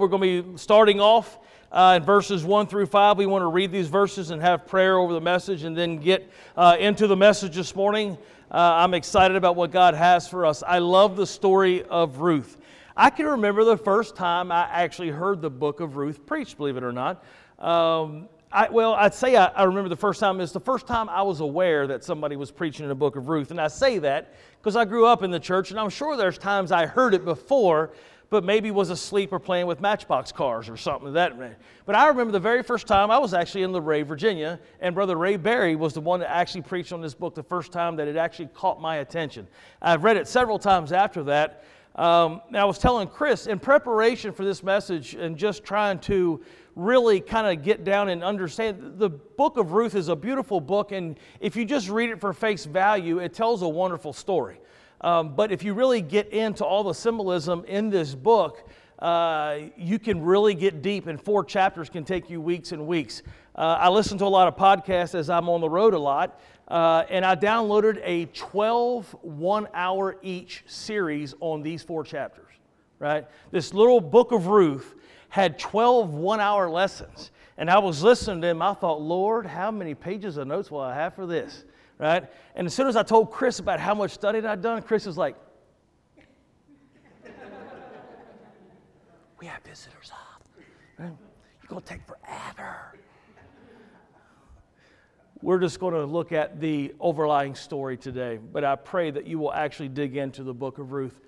We're going to be starting off uh, in verses 1 through 5. We want to read these verses and have prayer over the message and then get uh, into the message this morning. Uh, I'm excited about what God has for us. I love the story of Ruth. I can remember the first time I actually heard the book of Ruth preached, believe it or not. Um, I, well, I'd say I, I, remember the first time. It's the first time I was aware that somebody was preaching in the book of Ruth. And I say that because I grew up in the church, and I'm sure there's times I heard it before, but maybe was asleep or playing with matchbox cars or something of that but i remember the very first time i was actually in Luray virginia and brother ray berry was the one that actually preached on this book the first time that it actually caught my attention. I've read it several times after that. Um, i was telling chris in preparation for this message and just trying to really kind of get down and understand the book of ruth is a beautiful book and if you just read it for face value it tells a wonderful story um, but if you really get into all the symbolism in this book, uh, you can really get deep, and four chapters can take you weeks and weeks. Uh, I listen to a lot of podcasts as I'm on the road a lot, uh, and I downloaded a 12 one hour each series on these four chapters, right? This little book of Ruth had 12 one hour lessons. And I was listening to them, I thought, Lord, how many pages of notes will I have for this? Right? And as soon as I told Chris about how much studying I'd done, Chris was like, We have visitors up. Right? You're going to take forever. We're just going to look at the overlying story today, but I pray that you will actually dig into the book of Ruth.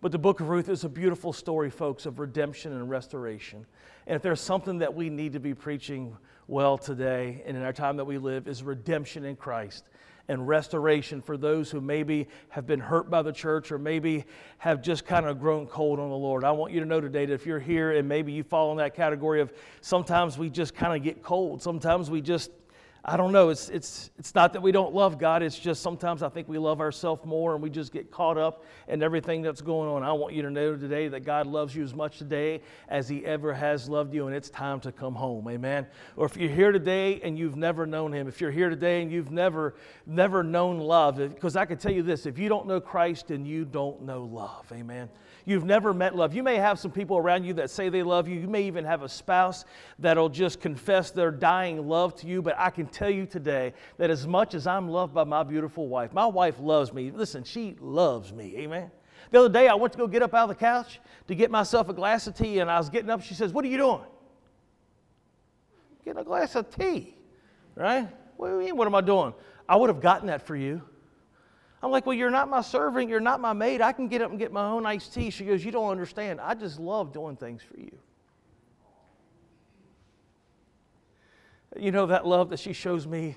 But the book of Ruth is a beautiful story, folks, of redemption and restoration. And if there's something that we need to be preaching well today and in our time that we live, is redemption in Christ and restoration for those who maybe have been hurt by the church or maybe have just kind of grown cold on the Lord. I want you to know today that if you're here and maybe you fall in that category of sometimes we just kind of get cold, sometimes we just I don't know. It's, it's, it's not that we don't love God. It's just sometimes I think we love ourselves more and we just get caught up in everything that's going on. I want you to know today that God loves you as much today as He ever has loved you, and it's time to come home. Amen. Or if you're here today and you've never known Him, if you're here today and you've never, never known love, because I can tell you this if you don't know Christ, then you don't know love. Amen. You've never met love. You may have some people around you that say they love you. You may even have a spouse that'll just confess their dying love to you. But I can tell you today that as much as I'm loved by my beautiful wife, my wife loves me. Listen, she loves me. Amen. The other day, I went to go get up out of the couch to get myself a glass of tea, and I was getting up. She says, What are you doing? Getting a glass of tea, right? What do you mean, what am I doing? I would have gotten that for you. I'm like, well, you're not my servant. You're not my maid. I can get up and get my own iced tea. She goes, you don't understand. I just love doing things for you. You know, that love that she shows me,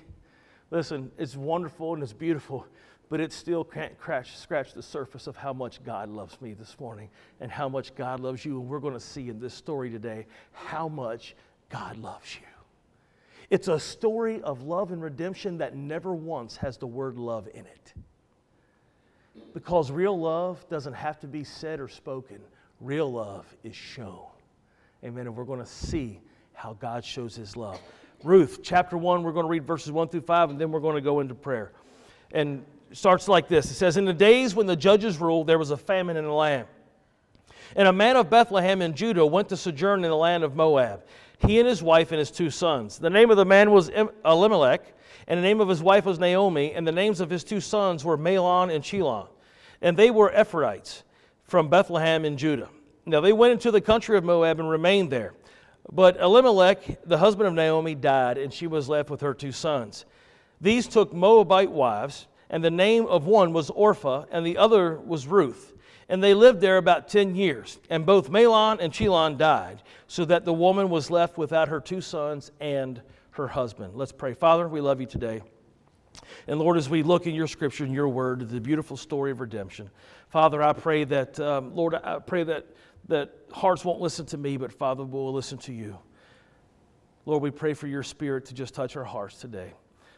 listen, it's wonderful and it's beautiful, but it still can't crash, scratch the surface of how much God loves me this morning and how much God loves you. And we're going to see in this story today how much God loves you. It's a story of love and redemption that never once has the word love in it. Because real love doesn't have to be said or spoken, real love is shown. Amen. And we're going to see how God shows his love. Ruth, chapter 1, we're going to read verses 1 through 5, and then we're going to go into prayer. And it starts like this It says, In the days when the judges ruled, there was a famine in the land. And a man of Bethlehem in Judah went to sojourn in the land of Moab, he and his wife and his two sons. The name of the man was Elimelech and the name of his wife was Naomi, and the names of his two sons were Mahlon and Chilion. And they were Ephrathites from Bethlehem in Judah. Now they went into the country of Moab and remained there. But Elimelech, the husband of Naomi, died, and she was left with her two sons. These took Moabite wives, and the name of one was Orpah, and the other was Ruth. And they lived there about ten years. And both Mahlon and Chilion died, so that the woman was left without her two sons and her husband. Let's pray. Father, we love you today. And Lord, as we look in your scripture and your word, the beautiful story of redemption, Father, I pray that, um, Lord, I pray that, that hearts won't listen to me, but Father, will listen to you. Lord, we pray for your spirit to just touch our hearts today.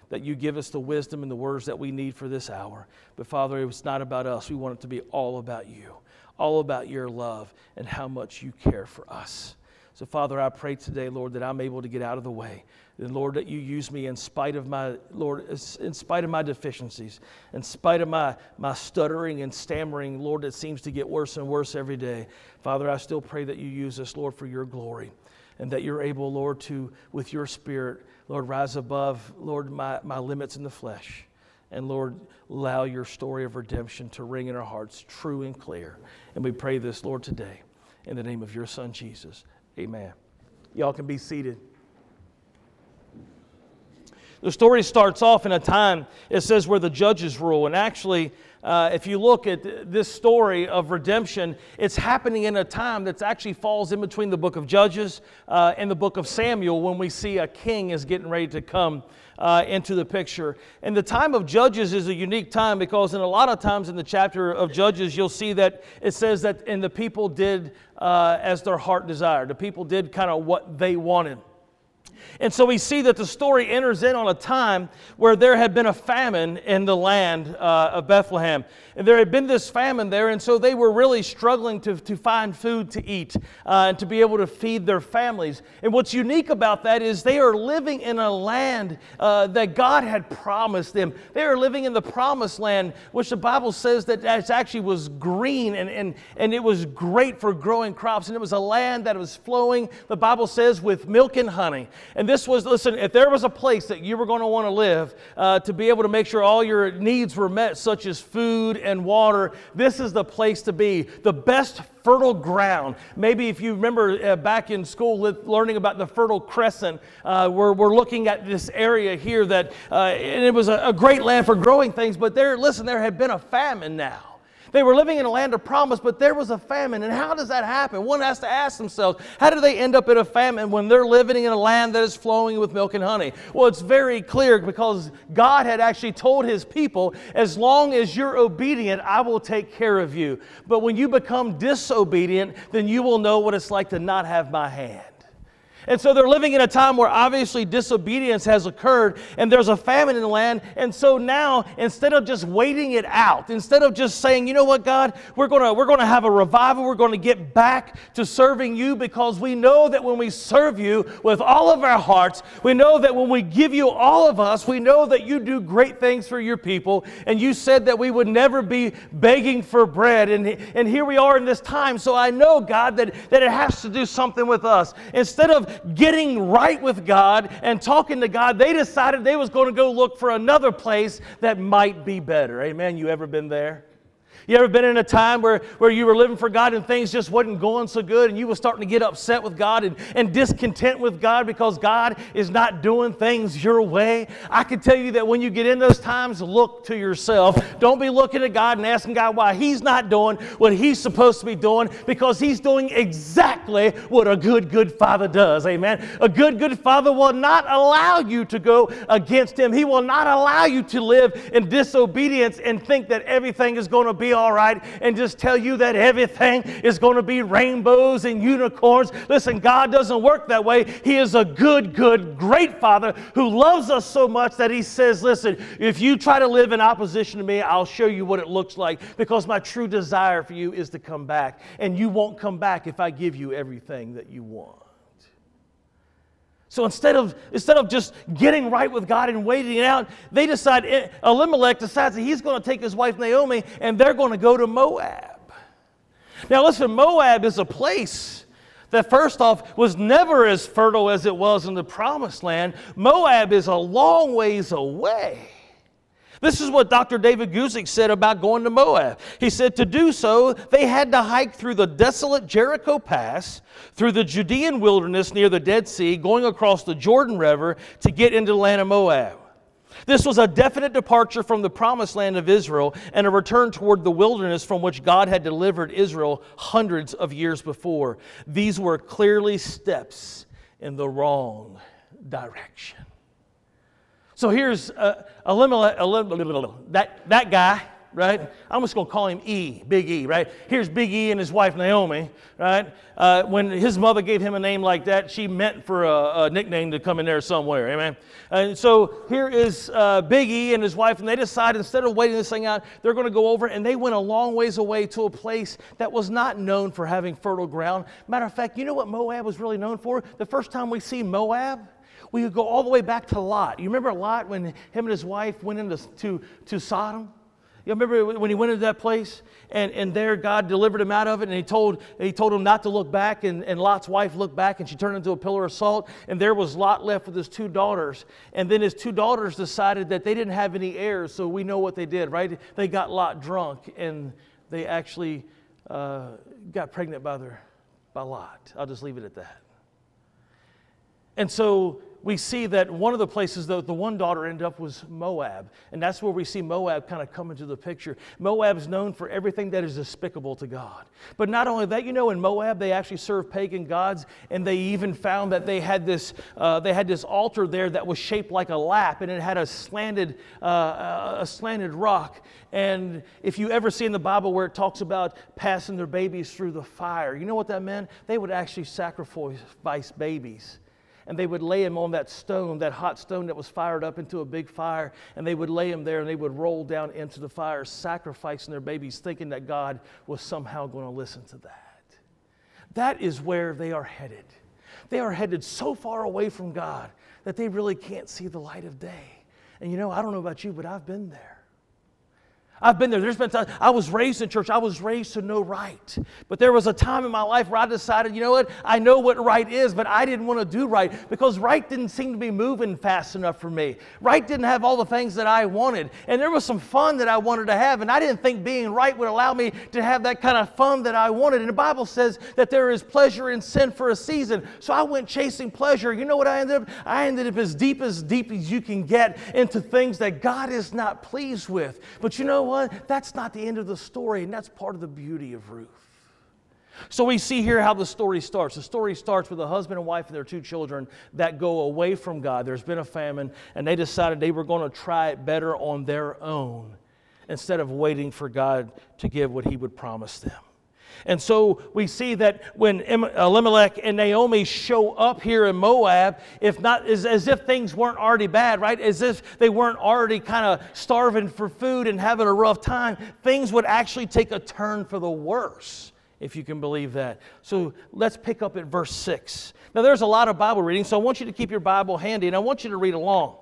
That you give us the wisdom and the words that we need for this hour. But Father, it's not about us. We want it to be all about you, all about your love and how much you care for us. So, Father, I pray today, Lord, that I'm able to get out of the way. And Lord, that you use me in spite of my, Lord, in spite of my deficiencies, in spite of my, my stuttering and stammering, Lord, it seems to get worse and worse every day. Father, I still pray that you use us, Lord, for your glory. And that you're able, Lord, to, with your spirit, Lord, rise above, Lord, my, my limits in the flesh. And Lord, allow your story of redemption to ring in our hearts true and clear. And we pray this, Lord, today in the name of your Son, Jesus. Amen. Y'all can be seated. The story starts off in a time, it says, where the judges rule. And actually, uh, if you look at this story of redemption, it's happening in a time that actually falls in between the book of Judges uh, and the book of Samuel when we see a king is getting ready to come uh, into the picture. And the time of Judges is a unique time because in a lot of times in the chapter of Judges, you'll see that it says that, and the people did uh, as their heart desired. The people did kind of what they wanted. And so we see that the story enters in on a time where there had been a famine in the land uh, of Bethlehem. And there had been this famine there, and so they were really struggling to, to find food to eat uh, and to be able to feed their families. And what's unique about that is they are living in a land uh, that God had promised them. They are living in the promised land, which the Bible says that it actually was green and, and, and it was great for growing crops. And it was a land that was flowing, the Bible says, with milk and honey. And this was, listen, if there was a place that you were going to want to live uh, to be able to make sure all your needs were met, such as food and water, this is the place to be. The best fertile ground. Maybe if you remember uh, back in school learning about the Fertile Crescent, uh, we're, we're looking at this area here that, uh, and it was a, a great land for growing things, but there, listen, there had been a famine now. They were living in a land of promise, but there was a famine. And how does that happen? One has to ask themselves, how do they end up in a famine when they're living in a land that is flowing with milk and honey? Well, it's very clear because God had actually told his people, as long as you're obedient, I will take care of you. But when you become disobedient, then you will know what it's like to not have my hand. And so they're living in a time where obviously disobedience has occurred and there's a famine in the land. And so now, instead of just waiting it out, instead of just saying, you know what, God, we're going to we're going to have a revival, we're going to get back to serving you because we know that when we serve you with all of our hearts, we know that when we give you all of us, we know that you do great things for your people. And you said that we would never be begging for bread. And, and here we are in this time. So I know, God, that, that it has to do something with us. Instead of getting right with God and talking to God, they decided they was going to go look for another place that might be better. Amen. You ever been there? You ever been in a time where, where you were living for God and things just wasn't going so good and you were starting to get upset with God and, and discontent with God because God is not doing things your way? I can tell you that when you get in those times, look to yourself. Don't be looking at God and asking God why He's not doing what He's supposed to be doing because He's doing exactly what a good, good Father does. Amen. A good, good Father will not allow you to go against Him, He will not allow you to live in disobedience and think that everything is going to be all right and just tell you that everything is going to be rainbows and unicorns. Listen, God doesn't work that way. He is a good, good, great Father who loves us so much that He says, Listen, if you try to live in opposition to me, I'll show you what it looks like because my true desire for you is to come back. And you won't come back if I give you everything that you want. So instead of, instead of just getting right with God and waiting it out, they decide, eh, Elimelech decides that he's going to take his wife Naomi and they're going to go to Moab. Now, listen, Moab is a place that, first off, was never as fertile as it was in the promised land. Moab is a long ways away. This is what Dr. David Guzik said about going to Moab. He said to do so, they had to hike through the desolate Jericho Pass, through the Judean wilderness near the Dead Sea, going across the Jordan River to get into the land of Moab. This was a definite departure from the promised land of Israel and a return toward the wilderness from which God had delivered Israel hundreds of years before. These were clearly steps in the wrong direction. So here's uh, Elimelech, Elimelech, that, that guy, right? I'm just going to call him E, Big E, right? Here's Big E and his wife Naomi, right? Uh, when his mother gave him a name like that, she meant for a, a nickname to come in there somewhere, amen? And so here is uh, Big E and his wife, and they decide instead of waiting this thing out, they're going to go over, and they went a long ways away to a place that was not known for having fertile ground. Matter of fact, you know what Moab was really known for? The first time we see Moab, we could go all the way back to Lot. You remember Lot when him and his wife went into to, to Sodom? You remember when he went into that place and, and there God delivered him out of it and he told, he told him not to look back and, and Lot's wife looked back and she turned into a pillar of salt and there was Lot left with his two daughters. And then his two daughters decided that they didn't have any heirs, so we know what they did, right? They got Lot drunk and they actually uh, got pregnant by, their, by Lot. I'll just leave it at that. And so we see that one of the places, that the one daughter ended up was Moab. And that's where we see Moab kind of come into the picture. Moab is known for everything that is despicable to God. But not only that, you know, in Moab, they actually served pagan gods, and they even found that they had this, uh, they had this altar there that was shaped like a lap, and it had a slanted, uh, a slanted rock. And if you ever see in the Bible where it talks about passing their babies through the fire, you know what that meant? They would actually sacrifice babies and they would lay him on that stone, that hot stone that was fired up into a big fire, and they would lay him there and they would roll down into the fire, sacrificing their babies, thinking that God was somehow going to listen to that. That is where they are headed. They are headed so far away from God that they really can't see the light of day. And you know, I don't know about you, but I've been there. I've been there. There's been times I was raised in church. I was raised to know right. But there was a time in my life where I decided, you know what? I know what right is, but I didn't want to do right because right didn't seem to be moving fast enough for me. Right didn't have all the things that I wanted. And there was some fun that I wanted to have. And I didn't think being right would allow me to have that kind of fun that I wanted. And the Bible says that there is pleasure in sin for a season. So I went chasing pleasure. You know what I ended up? I ended up as deep as deep as you can get into things that God is not pleased with. But you know what? What? That's not the end of the story, and that's part of the beauty of Ruth. So we see here how the story starts. The story starts with a husband and wife and their two children that go away from God. There's been a famine, and they decided they were going to try it better on their own instead of waiting for God to give what He would promise them. And so we see that when Elimelech and Naomi show up here in Moab, if not as, as if things weren't already bad, right? As if they weren't already kind of starving for food and having a rough time, things would actually take a turn for the worse, if you can believe that. So let's pick up at verse 6. Now, there's a lot of Bible reading, so I want you to keep your Bible handy and I want you to read along.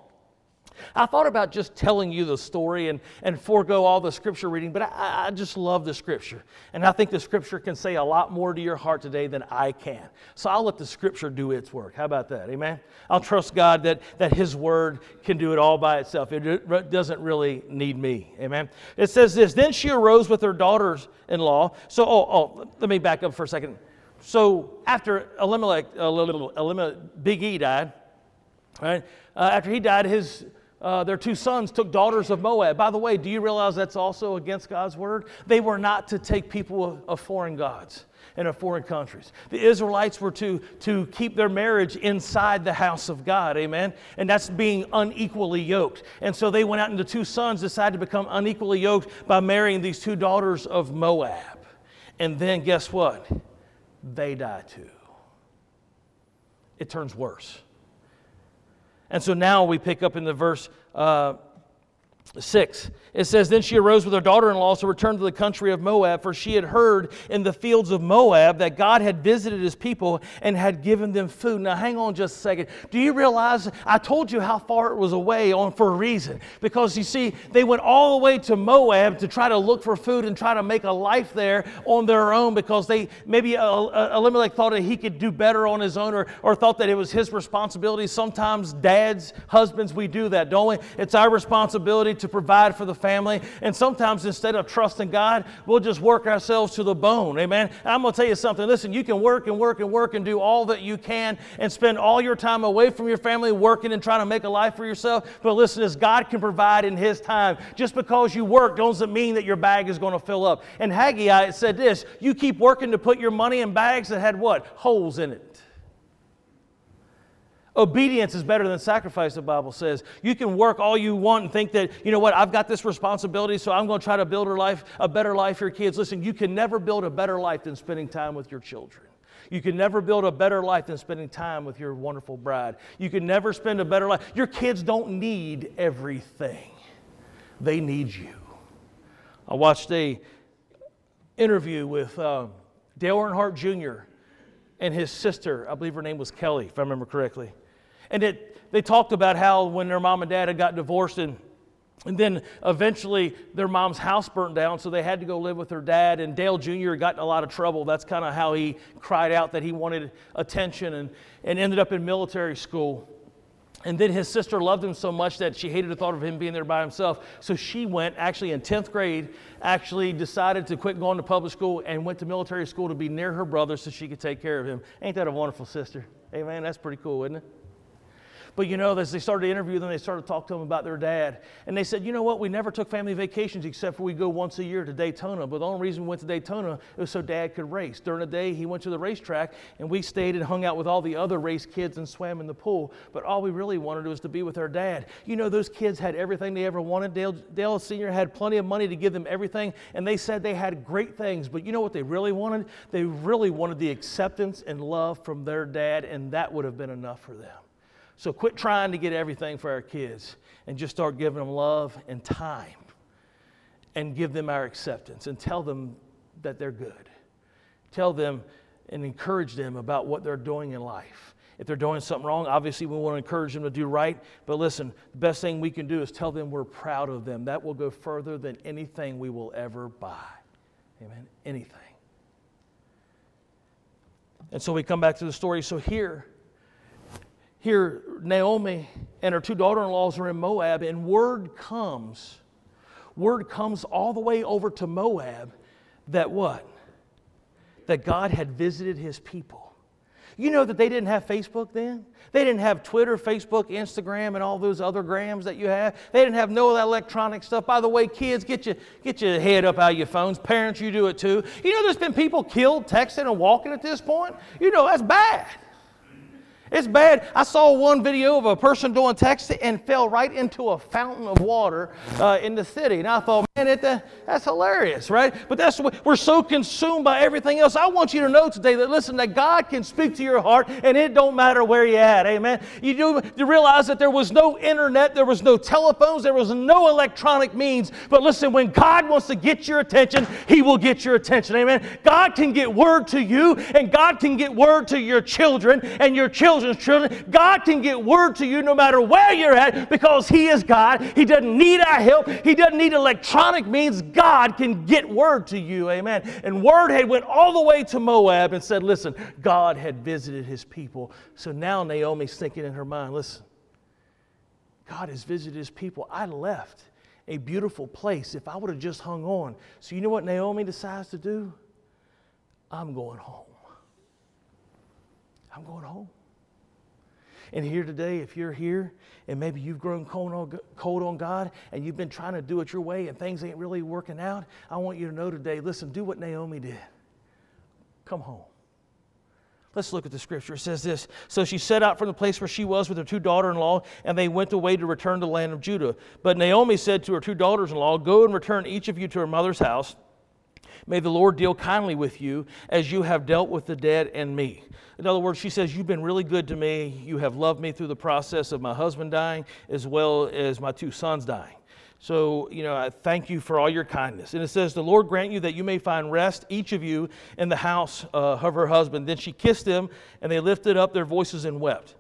I thought about just telling you the story and, and forego all the scripture reading, but I, I, just love the scripture. And I think the scripture can say a lot more to your heart today than I can. So I'll let the scripture do its work. How about that? Amen? I'll trust God that, that His word can do it all by itself. It doesn't really need me. Amen? It says this Then she arose with her daughters in law. So, oh, oh, let me back up for a second. So after Elimelech, Elimelech Big E died, right? Uh, after he died, his uh, their two sons took daughters of Moab. By the way, do you realize that's also against God's word? They were not to take people of, foreign gods and of foreign countries. The Israelites were to, to keep their marriage inside the house of God, amen? And that's being unequally yoked. And so they went out and the two sons decided to become unequally yoked by marrying these two daughters of Moab. And then guess what? They die too. It turns worse. And so now we pick up in the verse uh, 6. It says, Then she arose with her daughter in law to return to the country of Moab, for she had heard in the fields of Moab that God had visited his people and had given them food. Now, hang on just a second. Do you realize I told you how far it was away on for a reason? Because you see, they went all the way to Moab to try to look for food and try to make a life there on their own because they maybe uh, uh, Elimelech thought that he could do better on his own or, or thought that it was his responsibility. Sometimes dads, husbands, we do that, don't we? It's our responsibility to provide for the family. And sometimes instead of trusting God, we'll just work ourselves to the bone. Amen. And I'm going to tell you something. Listen, you can work and work and work and do all that you can and spend all your time away from your family working and trying to make a life for yourself. But listen, as God can provide in His time, just because you work doesn't mean that your bag is going to fill up. And Haggai said this you keep working to put your money in bags that had what? Holes in it. Obedience is better than sacrifice, the Bible says. You can work all you want and think that, you know what, I've got this responsibility, so I'm going to try to build a life, a better life for your kids. Listen, you can never build a better life than spending time with your children. You can never build a better life than spending time with your wonderful bride. You can never spend a better life. Your kids don't need everything. They need you. I watched a interview with um, Dale Earnhardt Jr. and his sister. I believe her name was Kelly, if I remember correctly. And it, they talked about how when their mom and dad had got divorced and and then eventually their mom's house burnt down, so they had to go live with their dad. And Dale Jr. got in a lot of trouble. That's kind of how he cried out that he wanted attention and, and ended up in military school. And then his sister loved him so much that she hated the thought of him being there by himself. So she went, actually in 10th grade, actually decided to quit going to public school and went to military school to be near her brother so she could take care of him. Ain't that a wonderful sister? Hey, man, that's pretty cool, isn't it? But you know, as they started to interview them, they started to talk to them about their dad. And they said, you know what, we never took family vacations except for we go once a year to Daytona. But the only reason we went to Daytona was so dad could race. During the day, he went to the racetrack and we stayed and hung out with all the other race kids and swam in the pool. But all we really wanted was to be with our dad. You know, those kids had everything they ever wanted. Dale, Dale Sr. had plenty of money to give them everything. And they said they had great things. But you know what they really wanted? They really wanted the acceptance and love from their dad, and that would have been enough for them. So quit trying to get everything for our kids and just start giving them love and time and give them our acceptance and tell them that they're good. Tell them and encourage them about what they're doing in life. If they're doing something wrong, obviously we want to encourage them to do right. But listen, the best thing we can do is tell them we're proud of them. That will go further than anything we will ever buy. Amen. Anything. And so we come back to the story. So here, here Naomi and her two daughter in laws are in Moab, and word comes, word comes all the way over to Moab that what? That God had visited his people. You know that they didn't have Facebook then? They didn't have Twitter, Facebook, Instagram, and all those other grams that you have. They didn't have no of that electronic stuff. By the way, kids, get your, get your head up out of your phones. Parents, you do it too. You know there's been people killed texting and walking at this point? You know that's bad. It's bad. I saw one video of a person doing texting and fell right into a fountain of water uh, in the city. And I thought, it, uh, that's hilarious, right? But that's what we're so consumed by everything else. I want you to know today that listen, that God can speak to your heart, and it don't matter where you're at. Amen. You do you realize that there was no internet, there was no telephones, there was no electronic means. But listen, when God wants to get your attention, He will get your attention. Amen. God can get word to you, and God can get word to your children, and your children's children. God can get word to you no matter where you're at because He is God. He doesn't need our help. He doesn't need electronic means. God can get word to you. Amen. And word had went all the way to Moab and said, listen, God had visited His people. So now Naomi's thinking in her mind, listen, God has visited His people. I left a beautiful place if I would have just hung on. So you know what Naomi decides to do? I'm going home. I'm going home. And here today, if you're here and maybe you've grown cold on, cold on God and you've been trying to do it your way and things ain't really working out, I want you to know today listen, do what Naomi did. Come home. Let's look at the scripture. It says this So she set out from the place where she was with her two daughter in law, and they went away to return to the land of Judah. But Naomi said to her two daughters in law, Go and return each of you to her mother's house. May the Lord deal kindly with you as you have dealt with the dead and me. In other words, she says, You've been really good to me. You have loved me through the process of my husband dying as well as my two sons dying. So, you know, I thank you for all your kindness. And it says, The Lord grant you that you may find rest, each of you, in the house uh, of her husband. Then she kissed him, and they lifted up their voices and wept.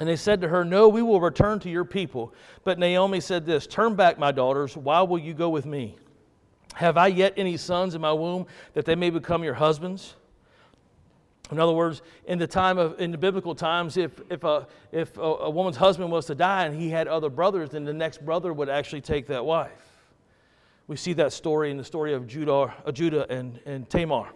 And they said to her, No, we will return to your people. But Naomi said this Turn back, my daughters. Why will you go with me? Have I yet any sons in my womb that they may become your husbands? In other words, in the time of in the biblical times, if if a if a, a, woman's husband was to die and he had other brothers, then the next brother would actually take that wife. We see that story in the story of Judah, uh, Judah and, and Tamar.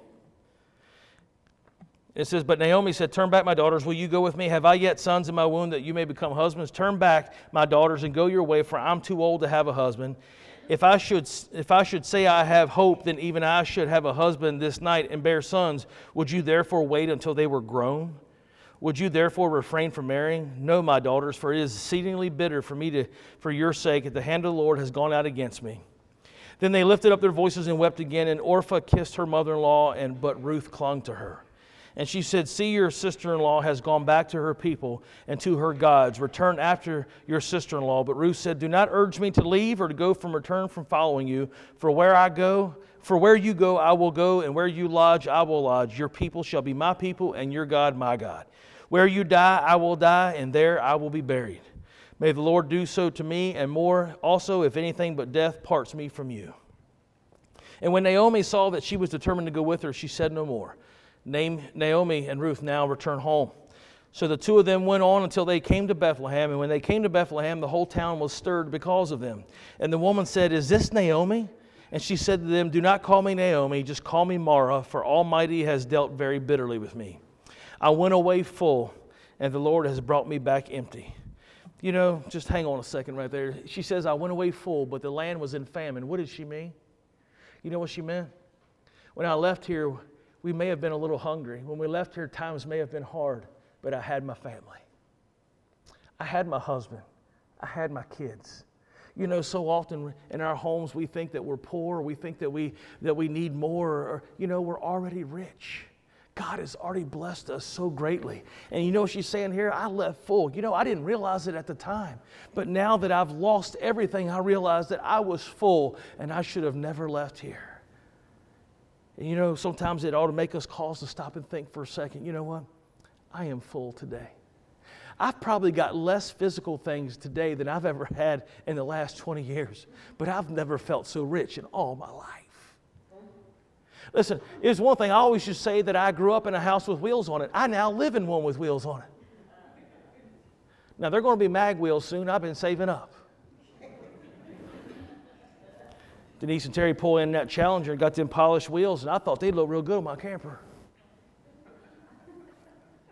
It says, But Naomi said, Turn back, my daughters. Will you go with me? Have I yet sons in my womb that you may become husbands? Turn back, my daughters, and go your way, for I'm too old to have a husband. If I, should, if I should say I have hope, then even I should have a husband this night and bear sons. Would you therefore wait until they were grown? Would you therefore refrain from marrying? No, my daughters, for it is exceedingly bitter for me to, for your sake, that the hand of the Lord has gone out against me. Then they lifted up their voices and wept again, and Orpha kissed her mother in law, and but Ruth clung to her. And she said, See, your sister in law has gone back to her people and to her gods. Return after your sister in law. But Ruth said, Do not urge me to leave or to go from return from following you. For where I go, for where you go, I will go, and where you lodge, I will lodge. Your people shall be my people, and your God, my God. Where you die, I will die, and there I will be buried. May the Lord do so to me, and more also, if anything but death parts me from you. And when Naomi saw that she was determined to go with her, she said no more. Naomi and Ruth now return home. So the two of them went on until they came to Bethlehem. And when they came to Bethlehem, the whole town was stirred because of them. And the woman said, Is this Naomi? And she said to them, Do not call me Naomi, just call me Mara, for Almighty has dealt very bitterly with me. I went away full, and the Lord has brought me back empty. You know, just hang on a second right there. She says, I went away full, but the land was in famine. What did she mean? You know what she meant? When I left here, we may have been a little hungry. When we left here, times may have been hard, but I had my family. I had my husband. I had my kids. You know, so often in our homes we think that we're poor, we think that we that we need more, or you know, we're already rich. God has already blessed us so greatly. And you know what she's saying here? I left full. You know, I didn't realize it at the time. But now that I've lost everything, I realize that I was full and I should have never left here. And you know, sometimes it ought to make us cause to stop and think for a second. You know what? I am full today. I've probably got less physical things today than I've ever had in the last 20 years, but I've never felt so rich in all my life. Listen, it's one thing I always just say that I grew up in a house with wheels on it. I now live in one with wheels on it. Now, they're going to be mag wheels soon. I've been saving up. Denise and Terry pull in that Challenger and got them polished wheels, and I thought they'd look real good on my camper.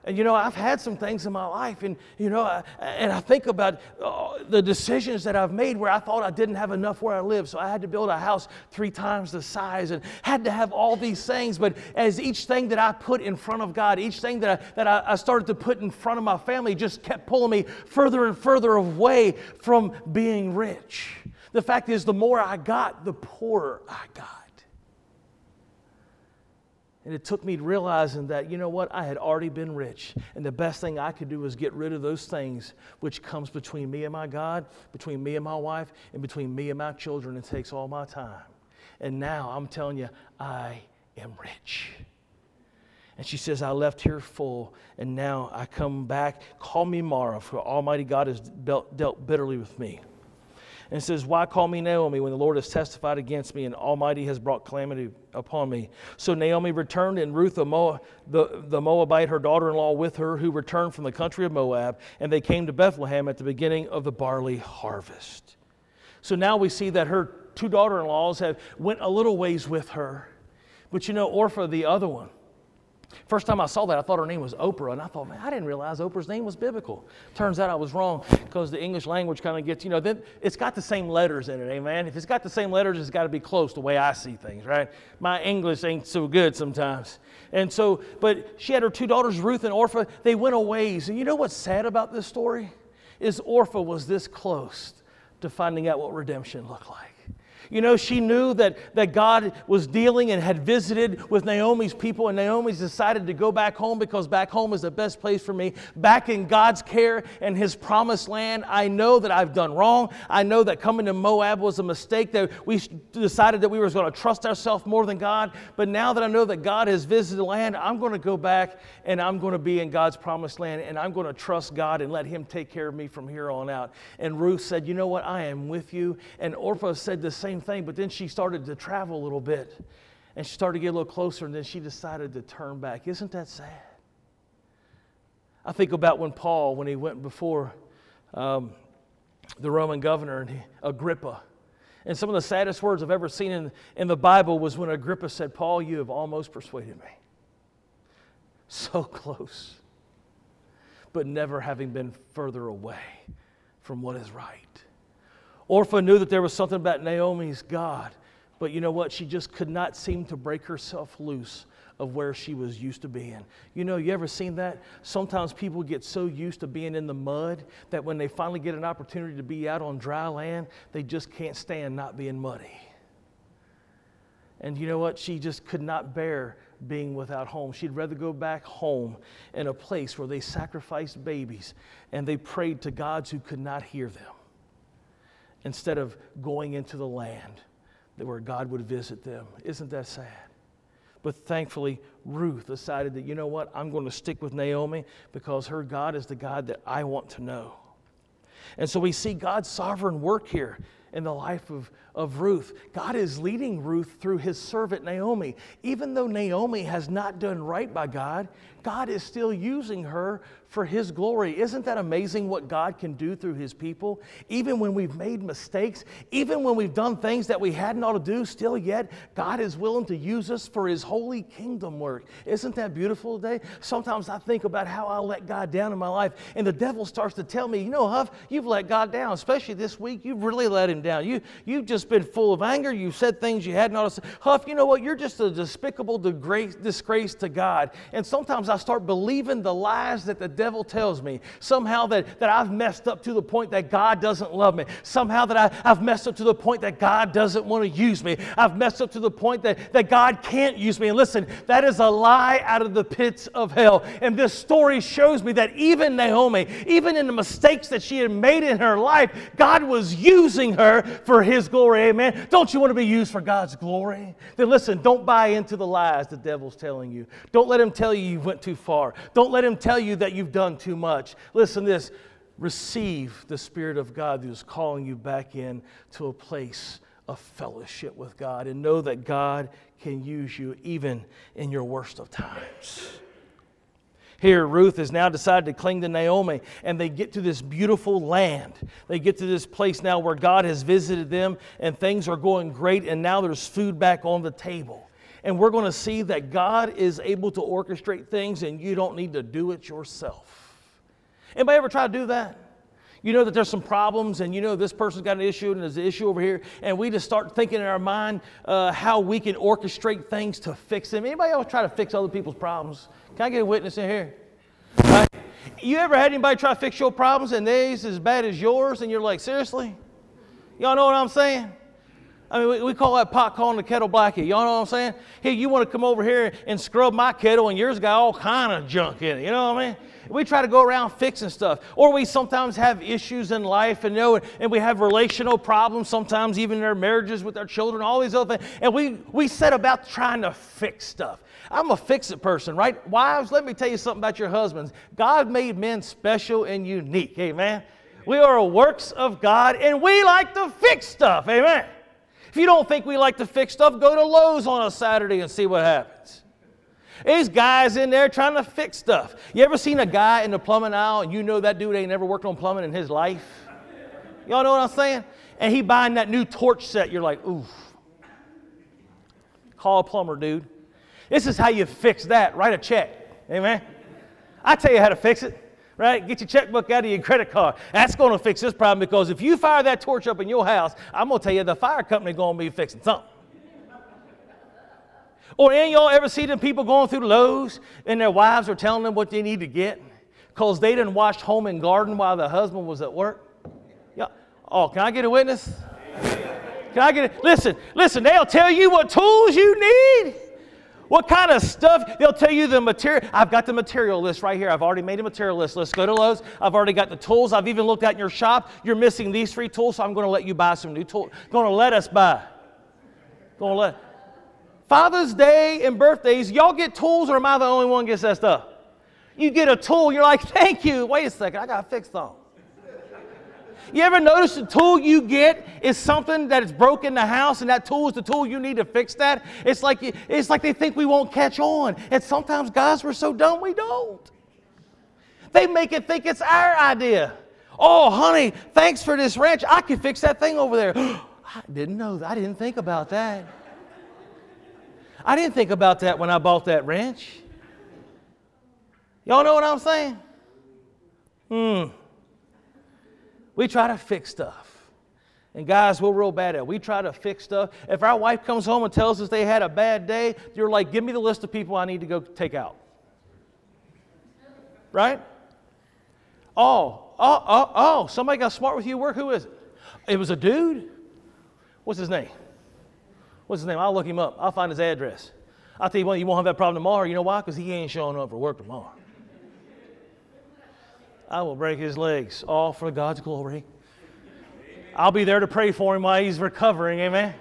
And you know, I've had some things in my life, and you know, I, and I think about uh, the decisions that I've made where I thought I didn't have enough where I live, so I had to build a house three times the size, and had to have all these things. But as each thing that I put in front of God, each thing that I, that I, I started to put in front of my family, just kept pulling me further and further away from being rich. The fact is, the more I got, the poorer I got. And it took me realizing that, you know what, I had already been rich. And the best thing I could do was get rid of those things which comes between me and my God, between me and my wife, and between me and my children. It takes all my time. And now I'm telling you, I am rich. And she says, I left here full, and now I come back. Call me Mara, for Almighty God has dealt bitterly with me and says, Why call me Naomi when the Lord has testified against me and Almighty has brought calamity upon me? So Naomi returned, and Ruth the, Moab, the, the Moabite, her daughter in law, with her, who returned from the country of Moab, and they came to Bethlehem at the beginning of the barley harvest. So now we see that her two daughter in laws have went a little ways with her. But you know, Orpha, the other one, First time I saw that, I thought her name was Oprah, and I thought, man, I didn't realize Oprah's name was biblical. Turns out I was wrong because the English language kind of gets, you know, then it's got the same letters in it, amen? If it's got the same letters, it's got to be close the way I see things, right? My English ain't so good sometimes. And so, but she had her two daughters, Ruth and Orpha. They went a ways. And you know what's sad about this story? Is Orpha was this close to finding out what redemption looked like. You know, she knew that, that God was dealing and had visited with Naomi's people, and Naomi's decided to go back home because back home is the best place for me. Back in God's care and His promised land, I know that I've done wrong. I know that coming to Moab was a mistake, that we decided that we were going to trust ourselves more than God. But now that I know that God has visited the land, I'm going to go back and I'm going to be in God's promised land, and I'm going to trust God and let Him take care of me from here on out. And Ruth said, You know what? I am with you. And Orpah said the same thing, but then she started to travel a little bit and she started to get a little closer, and then she decided to turn back. Isn't that sad? I think about when Paul, when he went before um, the Roman governor and he, Agrippa. And some of the saddest words I've ever seen in, in the Bible was when Agrippa said, Paul, you have almost persuaded me. So close, but never having been further away from what is right. Orpah knew that there was something about Naomi's God, but you know what? She just could not seem to break herself loose of where she was used to being. You know, you ever seen that? Sometimes people get so used to being in the mud that when they finally get an opportunity to be out on dry land, they just can't stand not being muddy. And you know what? She just could not bear being without home. She'd rather go back home in a place where they sacrificed babies and they prayed to gods who could not hear them instead of going into the land where God would visit them. Isn't that sad? But thankfully, Ruth decided that, you know what, I'm going to stick with Naomi because her God is the God that I want to know. And so we see God's sovereign work here in the life of, of Ruth. God is leading Ruth through his servant Naomi. Even though Naomi has not done right by God, God is still using her for His glory. Isn't that amazing what God can do through His people? Even when we've made mistakes, even when we've done things that we hadn't ought to do, still yet, God is willing to use us for His holy kingdom work. Isn't that beautiful today? Sometimes I think about how I let God down in my life, and the devil starts to tell me, you know, Huff, you've let God down, especially this week. You've really let Him down. You, you've just been full of anger. You've said things you hadn't ought to say. Huff, you know what? You're just a despicable disgrace, disgrace to God. And sometimes I start believing the lies that the devil tells me. Somehow that, that I've messed up to the point that God doesn't love me. Somehow that I, I've messed up to the point that God doesn't want to use me. I've messed up to the point that, that God can't use me. And listen, that is a lie out of the pits of hell. And this story shows me that even Naomi, even in the mistakes that she had made in her life, God was using her for his glory. Amen. Don't you want to be used for God's glory? Then listen, don't buy into the lies the devil's telling you. Don't let him tell you you went too far. Don't let him tell you that you've done too much. Listen this receive the Spirit of God who's calling you back in to a place of fellowship with God and know that God can use you even in your worst of times. Here, Ruth has now decided to cling to Naomi, and they get to this beautiful land. They get to this place now where God has visited them, and things are going great, and now there's food back on the table and we're going to see that God is able to orchestrate things and you don't need to do it yourself. Anybody ever try to do that? You know that there's some problems, and you know this person's got an issue, and there's an issue over here, and we just start thinking in our mind uh, how we can orchestrate things to fix them. Anybody else try to fix other people's problems? Can I get a witness in here? Right? You ever had anybody try to fix your problems and theirs as bad as yours, and you're like, seriously? Y'all know what I'm saying? I mean, we, we, call that pot calling the kettle black. Y'all know what I'm saying? Hey, you want to come over here and scrub my kettle, and yours got all kind of junk in it. You know what I mean? We try to go around fixing stuff. Or we sometimes have issues in life, and, you know, and we have relational problems, sometimes even in our marriages with our children, all these other things. And we, we set about trying to fix stuff. I'm a fix it person, right? Wives, let me tell you something about your husbands. God made men special and unique. Amen. We are works of God, and we like to fix stuff. Amen. If you don't think we like to fix stuff, go to Lowe's on a Saturday and see what happens. These guys in there trying to fix stuff. You ever seen a guy in the plumbing aisle and you know that dude ain't never worked on plumbing in his life? Y'all know what I'm saying? And he buying that new torch set. You're like, oof. Call a plumber, dude. This is how you fix that. Write a check. Amen. I tell you how to fix it right? Get your checkbook out of your credit card. That's going to fix this problem because if you fire that torch up in your house, I'm going to tell you the fire company going to be fixing something. Or any y'all ever see them people going through Lowe's and their wives are telling them what they need to get because they didn't wash home and garden while the husband was at work? Yeah. Oh, can I get a witness? Can I get it? Listen, listen, they'll tell you what tools you need. What kind of stuff? They'll tell you the material. I've got the material list right here. I've already made a material list. Let's go to Lowe's. I've already got the tools. I've even looked at your shop. You're missing these three tools, so I'm going to let you buy some new tools. Going to let us buy. Going to let. Father's Day and birthdays, y'all get tools, or am I the only one gets that stuff? You get a tool, you're like, thank you. Wait a second, I got to fix something. You ever notice the tool you get is something that is broken in the house, and that tool is the tool you need to fix that? It's like, it's like they think we won't catch on. And sometimes, guys, we're so dumb we don't. They make it think it's our idea. Oh, honey, thanks for this wrench. I can fix that thing over there. I didn't know that. I didn't think about that. I didn't think about that when I bought that wrench. Y'all know what I'm saying? Hmm. We try to fix stuff. And guys, we're real bad at it. We try to fix stuff. If our wife comes home and tells us they had a bad day, you're like, give me the list of people I need to go take out. Right? Oh, oh, oh, oh, somebody got smart with you work. Who is it? It was a dude. What's his name? What's his name? I'll look him up. I'll find his address. I'll tell you what, you won't have that problem tomorrow. You know why? Because he ain't showing up for work tomorrow. I will break his legs, all for God's glory. I'll be there to pray for him while he's recovering. Amen.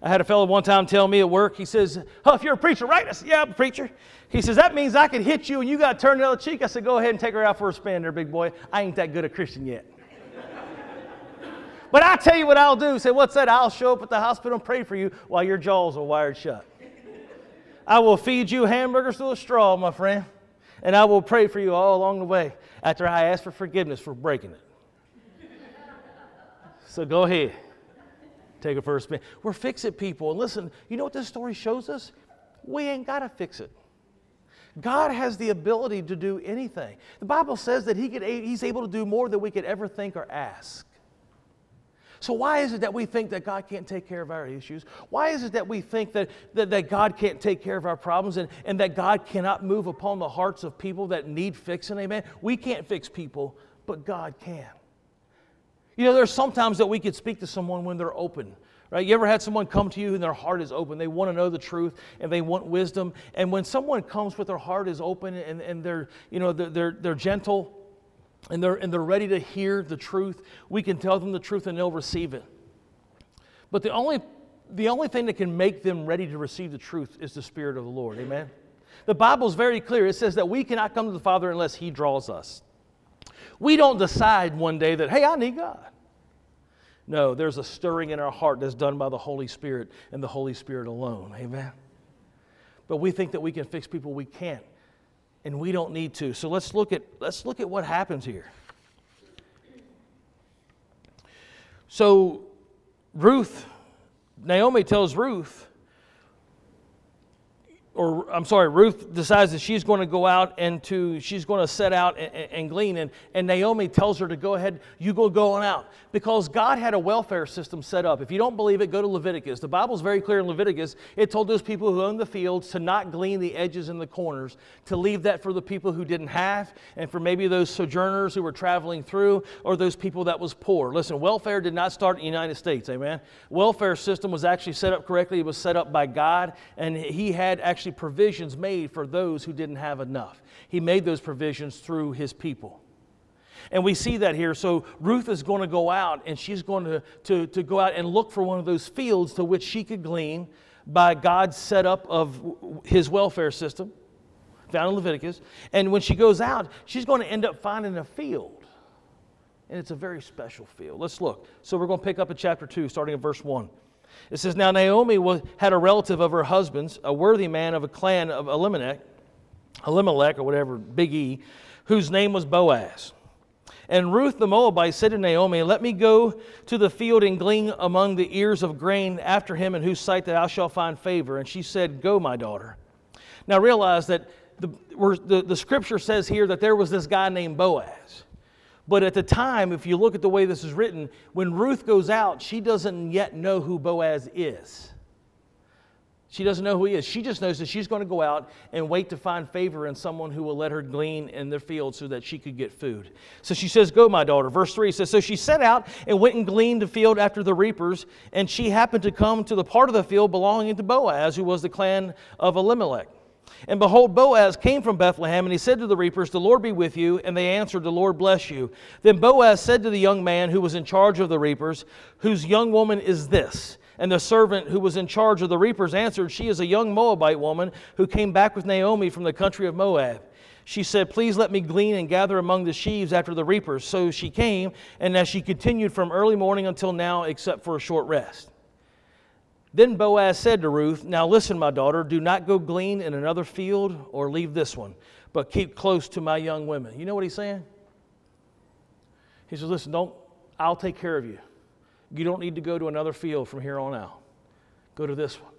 I had a fellow one time tell me at work, he says, Oh, if you're a preacher, right? I said, Yeah, I'm a preacher. He says, That means I could hit you and you got to turn the other cheek. I said, Go ahead and take her out for a spin there, big boy. I ain't that good a Christian yet. But I tell you what I'll do. Say, What's that? I'll show up at the hospital and pray for you while your jaws are wired shut. I will feed you hamburgers through a straw, my friend, and I will pray for you all along the way after I ask for forgiveness for breaking it. So go ahead. Take a first spin. We're fix it people. And listen, you know what this story shows us? We ain't got to fix it. God has the ability to do anything. The Bible says that he could, He's able to do more than we could ever think or ask. So, why is it that we think that God can't take care of our issues? Why is it that we think that, that, that God can't take care of our problems and, and that God cannot move upon the hearts of people that need fixing? Amen. We can't fix people, but God can. You know, there's sometimes that we could speak to someone when they're open. Right? You ever had someone come to you and their heart is open? They want to know the truth and they want wisdom. And when someone comes with their heart is open and, and they're, you know, they're, they're, they're gentle and they're, and they're ready to hear the truth, we can tell them the truth and they'll receive it. But the only, the only thing that can make them ready to receive the truth is the Spirit of the Lord. Amen? The Bible is very clear. It says that we cannot come to the Father unless He draws us. We don't decide one day that, hey, I need God. No, there's a stirring in our heart that's done by the Holy Spirit and the Holy Spirit alone. Amen. But we think that we can fix people we can't. And we don't need to. So let's look at let's look at what happens here. So Ruth, Naomi tells Ruth, or I'm sorry, Ruth decides that she's going to go out and to, she's going to set out and, and, glean. And, and Naomi tells her to go ahead, you go going out. Because God had a welfare system set up. If you don't believe it, go to Leviticus. The Bible's very clear in Leviticus. It told those people who owned the fields to not glean the edges and the corners, to leave that for the people who didn't have, and for maybe those sojourners who were traveling through, or those people that was poor. Listen, welfare did not start in the United States, amen? Welfare system was actually set up correctly. It was set up by God, and He had actually actually provisions made for those who didn't have enough. He made those provisions through his people. And we see that here. So Ruth is going to go out and she's going to, to, to go out and look for one of those fields to which she could glean by God's setup of his welfare system, found in Leviticus. And when she goes out, she's going to end up finding a field. And it's a very special field. Let's look. So we're going to pick up in chapter 2, starting at verse 1. It says, Now Naomi had a relative of her husband's, a worthy man of a clan of Elimelech, Elimelech or whatever, Big E, whose name was Boaz. And Ruth the Moabite said to Naomi, Let me go to the field and glean among the ears of grain after him, in whose sight that thou shalt find favor. And she said, Go, my daughter. Now realize that the, the, the scripture says here that there was this guy named Boaz. But at the time, if you look at the way this is written, when Ruth goes out, she doesn't yet know who Boaz is. She doesn't know who he is. She just knows that she's going to go out and wait to find favor in someone who will let her glean in their field so that she could get food. So she says, Go, my daughter. Verse 3 says, So she set out and went and gleaned the field after the reapers, and she happened to come to the part of the field belonging to Boaz, who was the clan of Elimelech. And behold, Boaz came from Bethlehem, and he said to the reapers, The Lord be with you. And they answered, The Lord bless you. Then Boaz said to the young man who was in charge of the reapers, Whose young woman is this? And the servant who was in charge of the reapers answered, She is a young Moabite woman who came back with Naomi from the country of Moab. She said, Please let me glean and gather among the sheaves after the reapers. So she came, and as she continued from early morning until now, except for a short rest. Then Boaz said to Ruth, Now listen, my daughter, do not go glean in another field or leave this one, but keep close to my young women. You know what he's saying? He says, Listen, don't, I'll take care of you. You don't need to go to another field from here on out. Go to this one.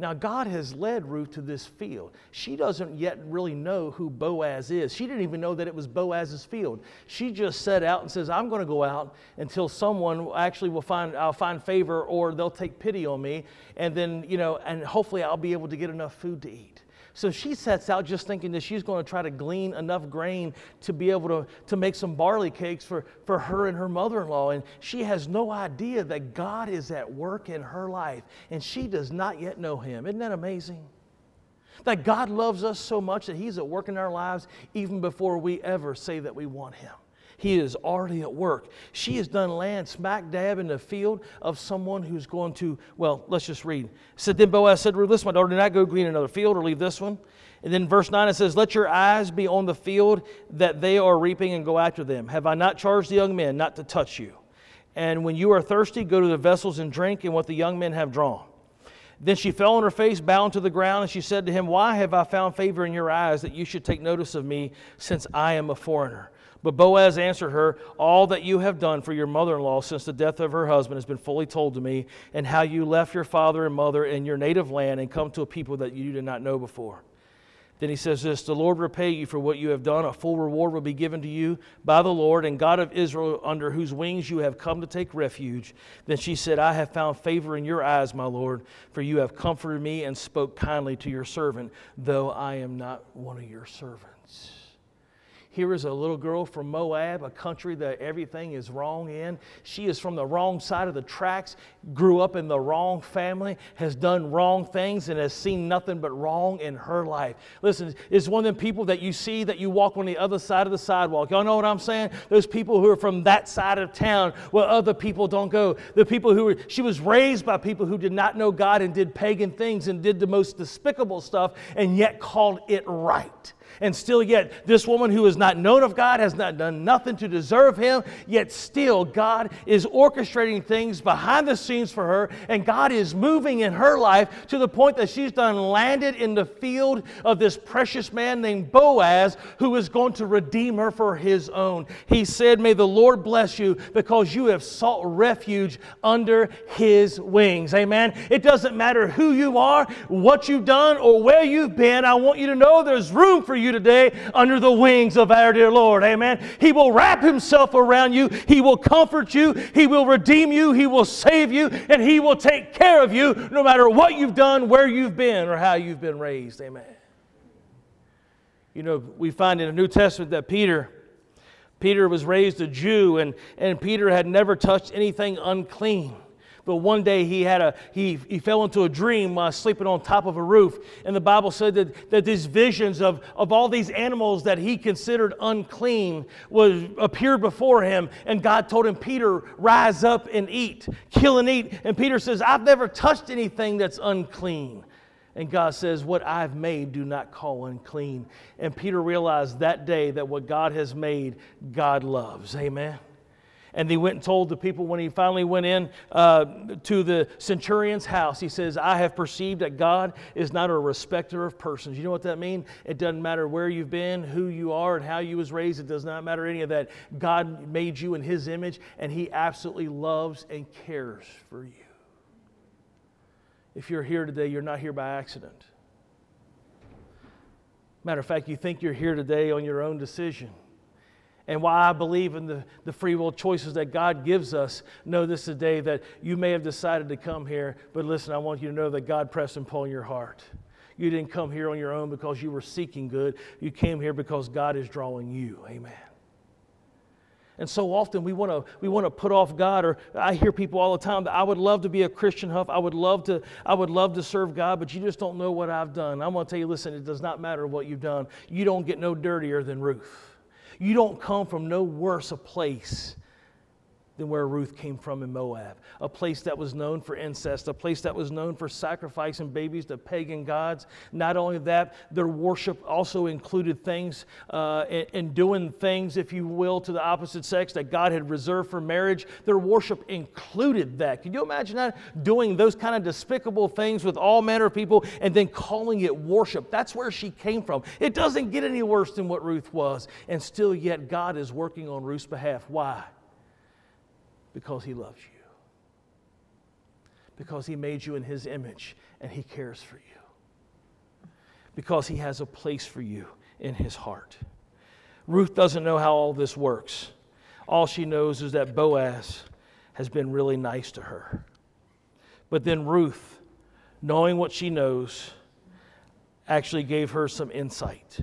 Now, God has led Ruth to this field. She doesn't yet really know who Boaz is. She didn't even know that it was Boaz's field. She just set out and says, I'm going to go out until someone actually will find, I'll find favor or they'll take pity on me. And then, you know, and hopefully I'll be able to get enough food to eat. So she sets out just thinking that she's going to try to glean enough grain to be able to, to make some barley cakes for, for her and her mother in law. And she has no idea that God is at work in her life, and she does not yet know Him. Isn't that amazing? That God loves us so much that He's at work in our lives even before we ever say that we want Him. He is already at work. She has done land smack dab in the field of someone who's going to, well, let's just read. said, Then Boaz said, Ruth, listen, my daughter, do not go glean another field or leave this one. And then verse 9 it says, Let your eyes be on the field that they are reaping and go after them. Have I not charged the young men not to touch you? And when you are thirsty, go to the vessels and drink and what the young men have drawn. Then she fell on her face, bowed to the ground, and she said to him, Why have I found favor in your eyes that you should take notice of me, since I am a foreigner? But Boaz answered her, All that you have done for your mother in law since the death of her husband has been fully told to me, and how you left your father and mother and your native land and come to a people that you did not know before. Then he says this The Lord repay you for what you have done. A full reward will be given to you by the Lord and God of Israel, under whose wings you have come to take refuge. Then she said, I have found favor in your eyes, my Lord, for you have comforted me and spoke kindly to your servant, though I am not one of your servants. Here is a little girl from Moab, a country that everything is wrong in. She is from the wrong side of the tracks, grew up in the wrong family, has done wrong things, and has seen nothing but wrong in her life. Listen, it's one of them people that you see that you walk on the other side of the sidewalk. Y'all know what I'm saying? Those people who are from that side of town where other people don't go. The people who were, she was raised by people who did not know God and did pagan things and did the most despicable stuff and yet called it right. And still, yet, this woman who is not known of God has not done nothing to deserve him, yet still, God is orchestrating things behind the scenes for her, and God is moving in her life to the point that she's done landed in the field of this precious man named Boaz who is going to redeem her for his own. He said, May the Lord bless you because you have sought refuge under his wings. Amen. It doesn't matter who you are, what you've done, or where you've been. I want you to know there's room for you you today under the wings of our dear Lord. Amen. He will wrap himself around you. He will comfort you. He will redeem you. He will save you. And he will take care of you no matter what you've done, where you've been, or how you've been raised. Amen. You know, we find in the New Testament that Peter. Peter was raised a Jew, and, and Peter had never touched anything unclean. But one day he had a he, he fell into a dream uh, sleeping on top of a roof. And the Bible said that, that these visions of, of all these animals that he considered unclean was appeared before him. And God told him, Peter, rise up and eat, kill and eat. And Peter says, I've never touched anything that's unclean. And God says, What I've made, do not call unclean. And Peter realized that day that what God has made, God loves. Amen. And he went and told the people when he finally went in uh, to the centurion's house, he says, I have perceived that God is not a respecter of persons. You know what that means? It doesn't matter where you've been, who you are, and how you was raised. It does not matter any of that. God made you in his image, and he absolutely loves and cares for you. If you're here today, you're not here by accident. Matter of fact, you think you're here today on your own decision and why I believe in the, the free will choices that God gives us, know this today that you may have decided to come here, but listen, I want you to know that God pressed and pulled your heart. You didn't come here on your own because you were seeking good. You came here because God is drawing you. Amen. And so often we want to we want to put off God, or I hear people all the time that I would love to be a Christian huff. I would love to I would love to serve God, but you just don't know what I've done. I'm going to tell you, listen, it does not matter what you've done. You don't get no dirtier than Ruth. You don't come from no worse a place than where Ruth came from in Moab, a place that was known for incest, a place that was known for sacrificing babies to pagan gods. Not only that, their worship also included things uh, and, and doing things, if you will, to the opposite sex that God had reserved for marriage. Their worship included that. Can you imagine that? Doing those kind of despicable things with all manner of people and then calling it worship. That's where she came from. It doesn't get any worse than what Ruth was. And still, yet, God is working on Ruth's behalf. Why? Because He loves you. Because he made you in his image and he cares for you. Because he has a place for you in his heart. Ruth doesn't know how all this works. All she knows is that Boaz has been really nice to her. But then Ruth, knowing what she knows, actually gave her some insight.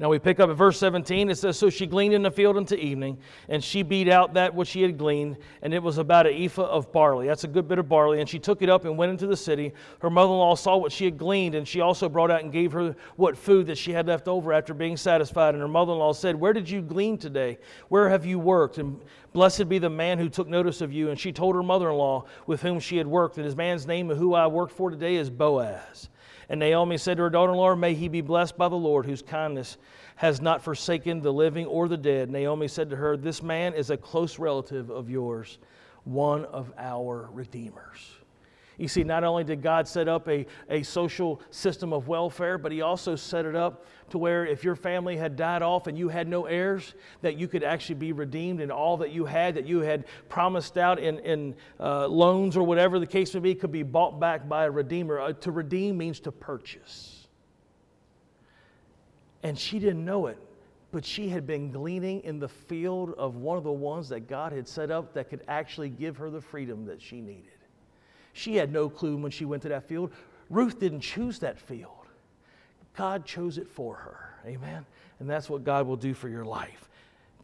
Now we pick up at verse 17. It says, So she gleaned in the field until evening, and she beat out that which she had gleaned, and it was about an ephah of barley. That's a good bit of barley. And she took it up and went into the city. Her mother in law saw what she had gleaned, and she also brought out and gave her what food that she had left over after being satisfied. And her mother in law said, Where did you glean today? Where have you worked? And blessed be the man who took notice of you. And she told her mother in law with whom she had worked, that his man's name who I worked for today is Boaz. And Naomi said to her daughter in law, May he be blessed by the Lord, whose kindness has not forsaken the living or the dead. Naomi said to her, This man is a close relative of yours, one of our redeemers. You see, not only did God set up a, a social system of welfare, but He also set it up to where if your family had died off and you had no heirs, that you could actually be redeemed and all that you had, that you had promised out in, in uh, loans or whatever the case may be, could be bought back by a redeemer. Uh, to redeem means to purchase. And she didn't know it, but she had been gleaning in the field of one of the ones that God had set up that could actually give her the freedom that she needed. She had no clue when she went to that field. Ruth didn't choose that field, God chose it for her. Amen? And that's what God will do for your life.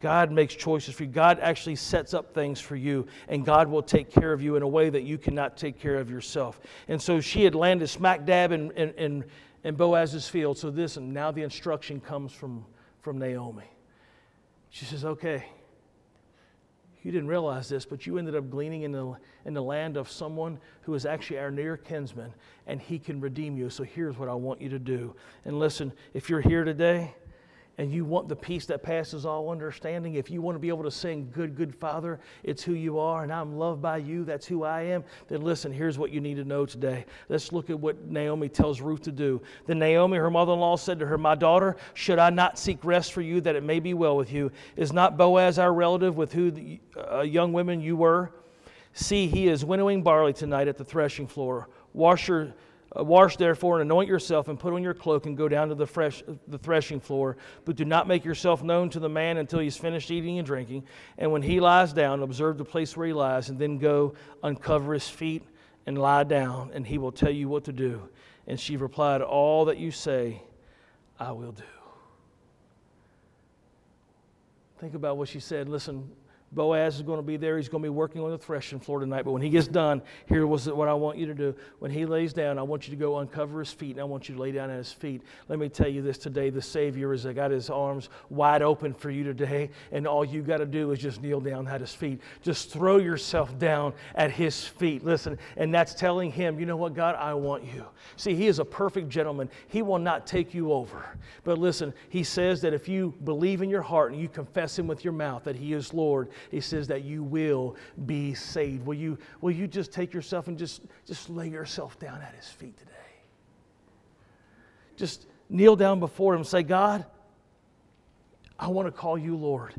God makes choices for you. God actually sets up things for you, and God will take care of you in a way that you cannot take care of yourself. And so she had landed smack dab in, in, in, in Boaz's field. So this, and now the instruction comes from, from Naomi. She says, Okay, you didn't realize this, but you ended up gleaning in the, in the land of someone who is actually our near kinsman, and he can redeem you. So here's what I want you to do. And listen, if you're here today and you want the peace that passes all understanding, if you want to be able to sing, Good, good Father, it's who you are, and I'm loved by you, that's who I am, then listen, here's what you need to know today. Let's look at what Naomi tells Ruth to do. Then Naomi, her mother in law, said to her, My daughter, should I not seek rest for you that it may be well with you? Is not Boaz our relative with who the, uh, young women you were? See, he is winnowing barley tonight at the threshing floor. Wash your Uh, wash therefore and anoint yourself and put on your cloak and go down to the, fresh, the threshing floor. But do not make yourself known to the man until he's finished eating and drinking. And when he lies down, observe the place where he lies, and then go uncover his feet and lie down, and he will tell you what to do. And she replied, All that you say, I will do. Think about what she said. Listen, Boaz is going to be there. He's going to be working on the threshing floor tonight. But when he gets done, here was what I want you to do. When he lays down, I want you to go uncover his feet, and I want you to lay down at his feet. Let me tell you this today the Savior has got his arms wide open for you today, and all you got to do is just kneel down at his feet. Just throw yourself down at his feet. Listen, and that's telling him, you know what, God, I want you. See, he is a perfect gentleman. He will not take you over. But listen, he says that if you believe in your heart and you confess him with your mouth that he is Lord, he says that you will be saved. Will you, will you just take yourself and just, just lay yourself down at his feet today? Just kneel down before him and say, God, I want to call you Lord.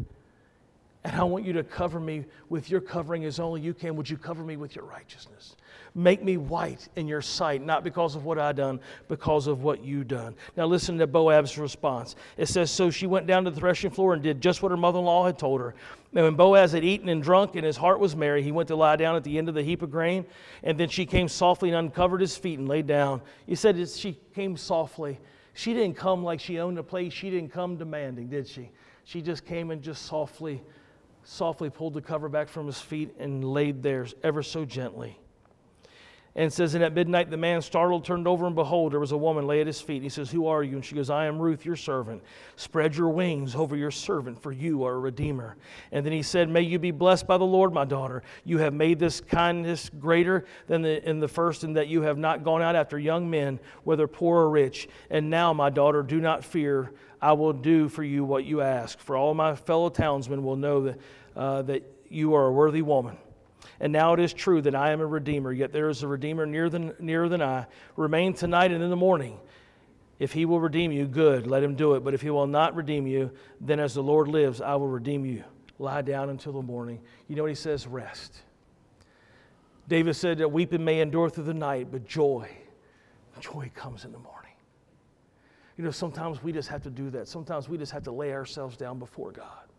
And I want you to cover me with your covering as only you can. Would you cover me with your righteousness? Make me white in your sight, not because of what I done, because of what you done. Now listen to Boaz's response. It says, So she went down to the threshing floor and did just what her mother in law had told her. And when Boaz had eaten and drunk and his heart was merry, he went to lie down at the end of the heap of grain. And then she came softly and uncovered his feet and lay down. He said she came softly. She didn't come like she owned a place. She didn't come demanding, did she? She just came and just softly, softly pulled the cover back from his feet and laid there ever so gently. And says, And at midnight the man startled turned over, and behold, there was a woman lay at his feet. And He says, Who are you? And she goes, I am Ruth, your servant. Spread your wings over your servant, for you are a redeemer. And then he said, May you be blessed by the Lord, my daughter. You have made this kindness greater than the, in the first, in that you have not gone out after young men, whether poor or rich. And now, my daughter, do not fear. I will do for you what you ask. For all my fellow townsmen will know that, uh, that you are a worthy woman. And now it is true that I am a redeemer, yet there is a redeemer nearer than, nearer than I. Remain tonight and in the morning. If he will redeem you, good, let him do it. But if he will not redeem you, then as the Lord lives, I will redeem you. Lie down until the morning. You know what he says? Rest. David said that weeping may endure through the night, but joy, joy comes in the morning. You know, sometimes we just have to do that. Sometimes we just have to lay ourselves down before God.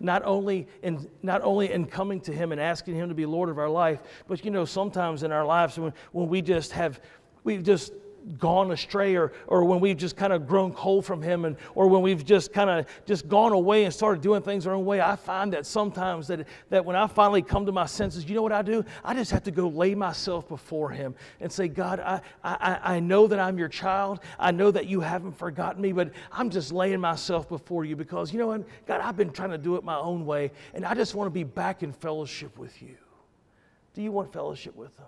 Not only in, not only in coming to Him and asking Him to be Lord of our life, but you know, sometimes in our lives when, when we just have, we just gone astray or, or when we've just kind of grown cold from him and or when we've just kind of just gone away and started doing things our own way i find that sometimes that, that when i finally come to my senses you know what i do? I just have to go lay myself before him and say god i, I, I know that i'm your child. I know that you haven't forgotten me but i'm just laying myself before you because you know what? God i've been trying to do it my own way and i just want to be back in fellowship with you. Do you want fellowship with him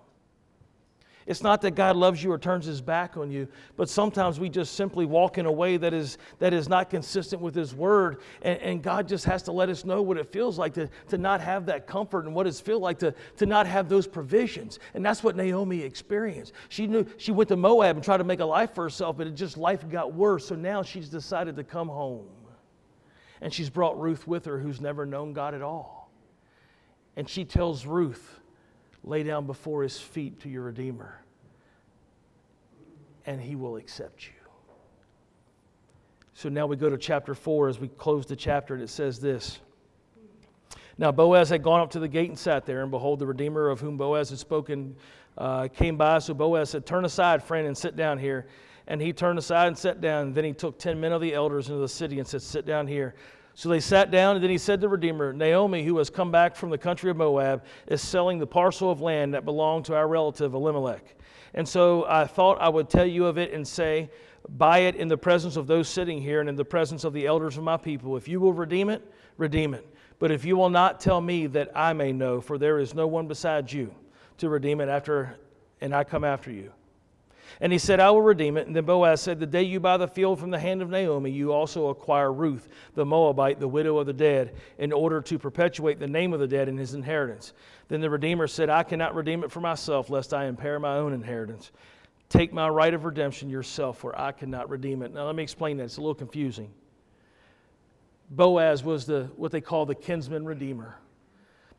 it's not that God loves you or turns his back on you, but sometimes we just simply walk in a way that is, that is not consistent with his word. And, and God just has to let us know what it feels like to, to not have that comfort and what it feels like to, to not have those provisions. And that's what Naomi experienced. She knew she went to Moab and tried to make a life for herself, but it just life got worse. So now she's decided to come home. And she's brought Ruth with her, who's never known God at all. And she tells Ruth, lay down before his feet to your Redeemer, and he will accept you. So now we go to chapter 4 as we close the chapter, and it says this. Now Boaz had gone up to the gate and sat there, and behold, the Redeemer of whom Boaz had spoken uh, came by. So Boaz said, Turn aside, friend, and sit down here. And he turned aside and sat down. Then he took ten men of the elders into the city and said, Sit down here. So they sat down, and then he said to the Redeemer, Naomi, who has come back from the country of Moab, is selling the parcel of land that belonged to our relative Elimelech. And so I thought I would tell you of it and say, Buy it in the presence of those sitting here and in the presence of the elders of my people. If you will redeem it, redeem it. But if you will not, tell me that I may know, for there is no one besides you to redeem it after, and I come after you. And he said, I will redeem it. And then Boaz said, The day you buy the field from the hand of Naomi, you also acquire Ruth, the Moabite, the widow of the dead, in order to perpetuate the name of the dead in his inheritance. Then the Redeemer said, I cannot redeem it for myself, lest I impair my own inheritance. Take my right of redemption yourself, for I cannot redeem it. Now, let me explain that. It's a little confusing. Boaz was the, what they call the kinsman redeemer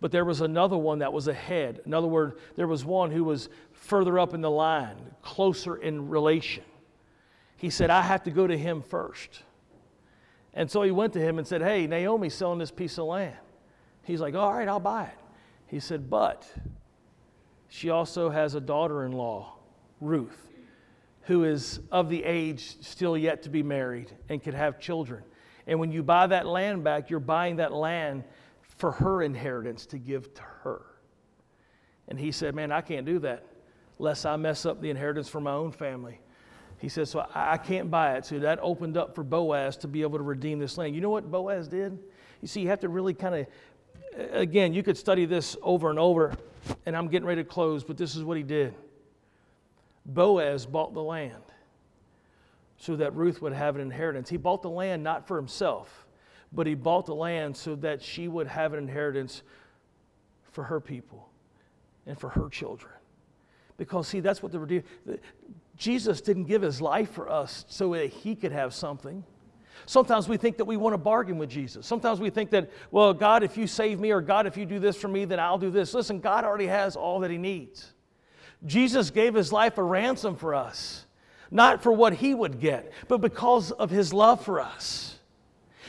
but there was another one that was ahead. In other words, there was one who was further up in the line, closer in relation. He said, I have to go to him first. And so he went to him and said, Hey, Naomi's selling this piece of land. He's like, All right, I'll buy it. He said, But she also has a daughter in law, Ruth, who is of the age still yet to be married and could have children. And when you buy that land back, you're buying that land for her inheritance to give to her. And he said, Man, I can't do that lest I mess up the inheritance for my own family. He said, So I, I can't buy it. So that opened up for Boaz to be able to redeem this land. You know what Boaz did? You see, you have to really kind of, again, you could study this over and over, and I'm getting ready to close, but this is what he did. Boaz bought the land so that Ruth would have an inheritance. He bought the land not for himself, but he bought the land so that she would have an inheritance for her people and for her children. Because, see, that's what the Redeemer, Jesus didn't give his life for us so that he could have something. Sometimes we think that we want to bargain with Jesus. Sometimes we think that, well, God, if you save me, or God, if you do this for me, then I'll do this. Listen, God already has all that he needs. Jesus gave his life a ransom for us, not for what he would get, but because of his love for us.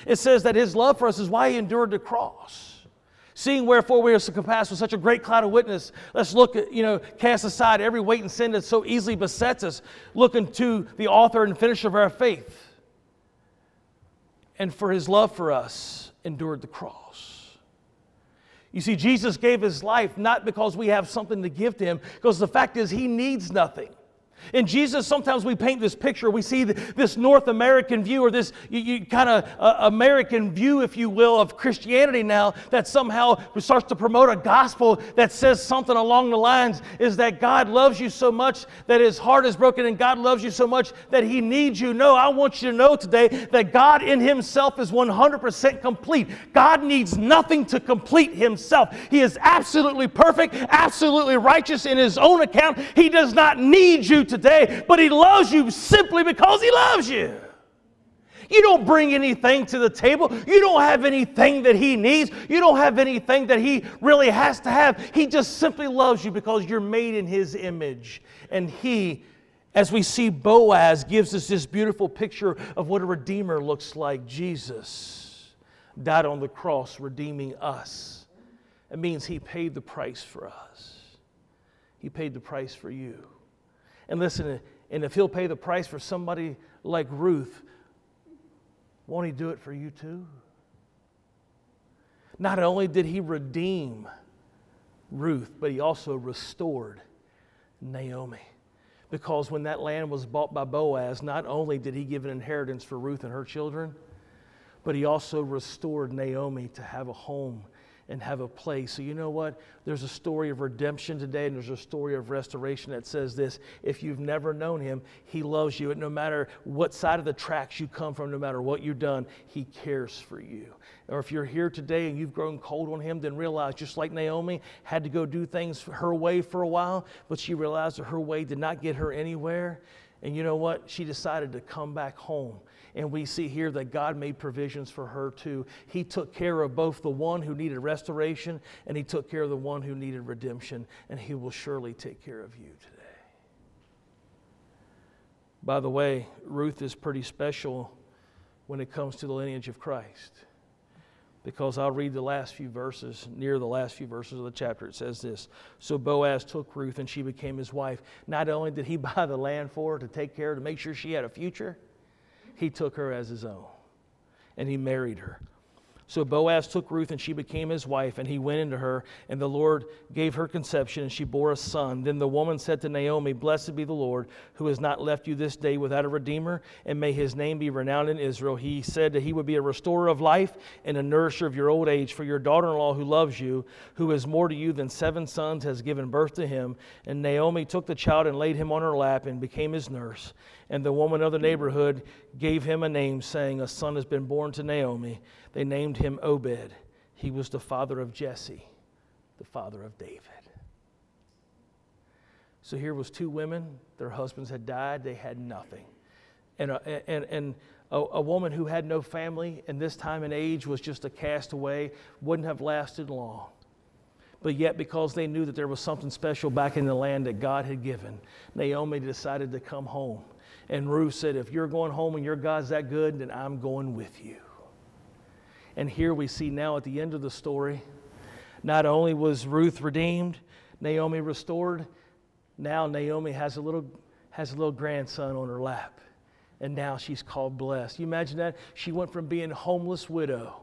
It says that his love for us is why he endured the cross. Seeing wherefore we are so compassed with such a great cloud of witness, let's look at, you know, cast aside every weight and sin that so easily besets us, looking to the author and finisher of our faith. And for his love for us, endured the cross. You see, Jesus gave his life not because we have something to give to him, because the fact is, he needs nothing. In Jesus, sometimes we paint this picture. We see this North American view or this kind of uh, American view, if you will, of Christianity now that somehow starts to promote a gospel that says something along the lines is that God loves you so much that his heart is broken and God loves you so much that he needs you. No, I want you to know today that God in himself is 100% complete. God needs nothing to complete himself. He is absolutely perfect, absolutely righteous in his own account. He does not need you today, but He loves you simply because He loves you. You don't bring anything to the table. You don't have anything that he needs. You don't have anything that he really has to have. He just simply loves you because you're made in his image. And he, as we see Boaz, gives us this beautiful picture of what a redeemer looks like. Jesus died on the cross, redeeming us. It means he paid the price for us, he paid the price for you. And listen, and if he'll pay the price for somebody like Ruth, won't he do it for you too? Not only did he redeem Ruth, but he also restored Naomi. Because when that land was bought by Boaz, not only did he give an inheritance for Ruth and her children, but he also restored Naomi to have a home and have a place. So, you know what? There's a story of redemption today, and there's a story of restoration that says this if you've never known him, he loves you. And no matter what side of the tracks you come from, no matter what you've done, he cares for you. Or if you're here today and you've grown cold on him, then realize just like Naomi had to go do things her way for a while, but she realized that her way did not get her anywhere. And you know what? She decided to come back home and we see here that God made provisions for her too. He took care of both the one who needed restoration and he took care of the one who needed redemption. And he will surely take care of you today. By the way, Ruth is pretty special when it comes to the lineage of Christ. Because I'll read the last few verses, near the last few verses of the chapter. It says this So Boaz took Ruth and she became his wife. Not only did he buy the land for her to take care of, to make sure she had a future, he took her as his own and he married her. So Boaz took Ruth, and she became his wife, and he went into her, and the Lord gave her conception, and she bore a son. Then the woman said to Naomi, Blessed be the Lord, who has not left you this day without a redeemer, and may his name be renowned in Israel. He said that he would be a restorer of life and a nourisher of your old age, for your daughter in law who loves you, who is more to you than seven sons, has given birth to him. And Naomi took the child and laid him on her lap and became his nurse. And the woman of the neighborhood gave him a name, saying, A son has been born to Naomi. They named him Obed. He was the father of Jesse, the father of David. So here was two women, their husbands had died, they had nothing. And a, and, and a, a woman who had no family in this time and age was just a castaway, wouldn't have lasted long. But yet, because they knew that there was something special back in the land that God had given, Naomi decided to come home. And Ruth said, If you're going home and your God's that good, then I'm going with you. And here we see now at the end of the story, not only was Ruth redeemed, Naomi restored, now Naomi has a little, has a little grandson on her lap. And now she's called blessed. You imagine that? She went from being a homeless widow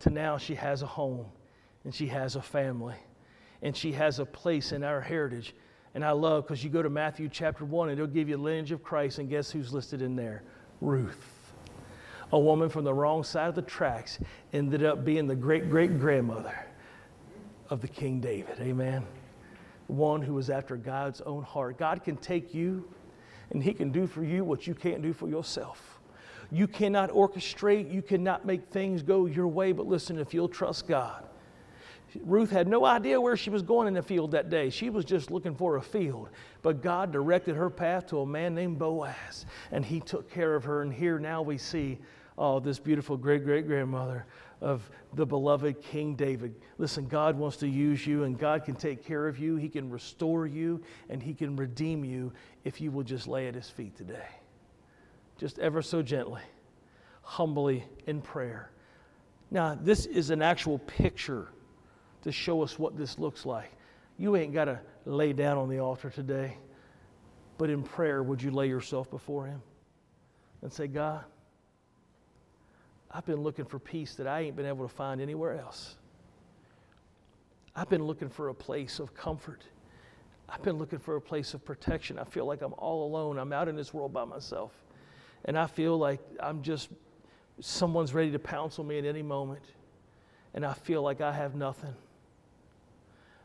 to now she has a home and she has a family and she has a place in our heritage. And I love because you go to Matthew chapter 1 and it'll give you the lineage of Christ, and guess who's listed in there? Ruth a woman from the wrong side of the tracks ended up being the great great grandmother of the King David. Amen. One who was after God's own heart. God can take you and He can do for you what you can't do for yourself. You cannot orchestrate, you cannot make things go your way, but listen, if you'll trust God. Ruth had no idea where she was going in the field that day. She was just looking for a field. But God directed her path to a man named Boaz, and he took care of her. And here now we see oh, this beautiful great great grandmother of the beloved King David. Listen, God wants to use you, and God can take care of you. He can restore you, and He can redeem you if you will just lay at His feet today. Just ever so gently, humbly in prayer. Now, this is an actual picture to show us what this looks like. You ain't got to lay down on the altar today, but in prayer, would you lay yourself before Him and say, God, I've been looking for peace that I ain't been able to find anywhere else. I've been looking for a place of comfort. I've been looking for a place of protection. I feel like I'm all alone. I'm out in this world by myself. And I feel like I'm just, someone's ready to pounce on me at any moment. And I feel like I have nothing.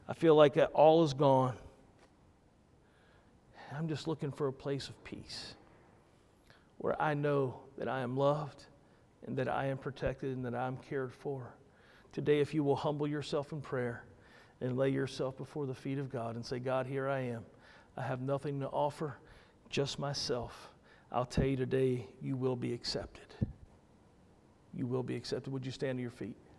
I feel like all is gone. I'm just looking for a place of peace where I know that I am loved and that I am protected and that I'm cared for. Today, if you will humble yourself in prayer and lay yourself before the feet of God and say, God, here I am. I have nothing to offer, just myself. I'll tell you today, you will be accepted. you will be accepted. Would you stand to your feet?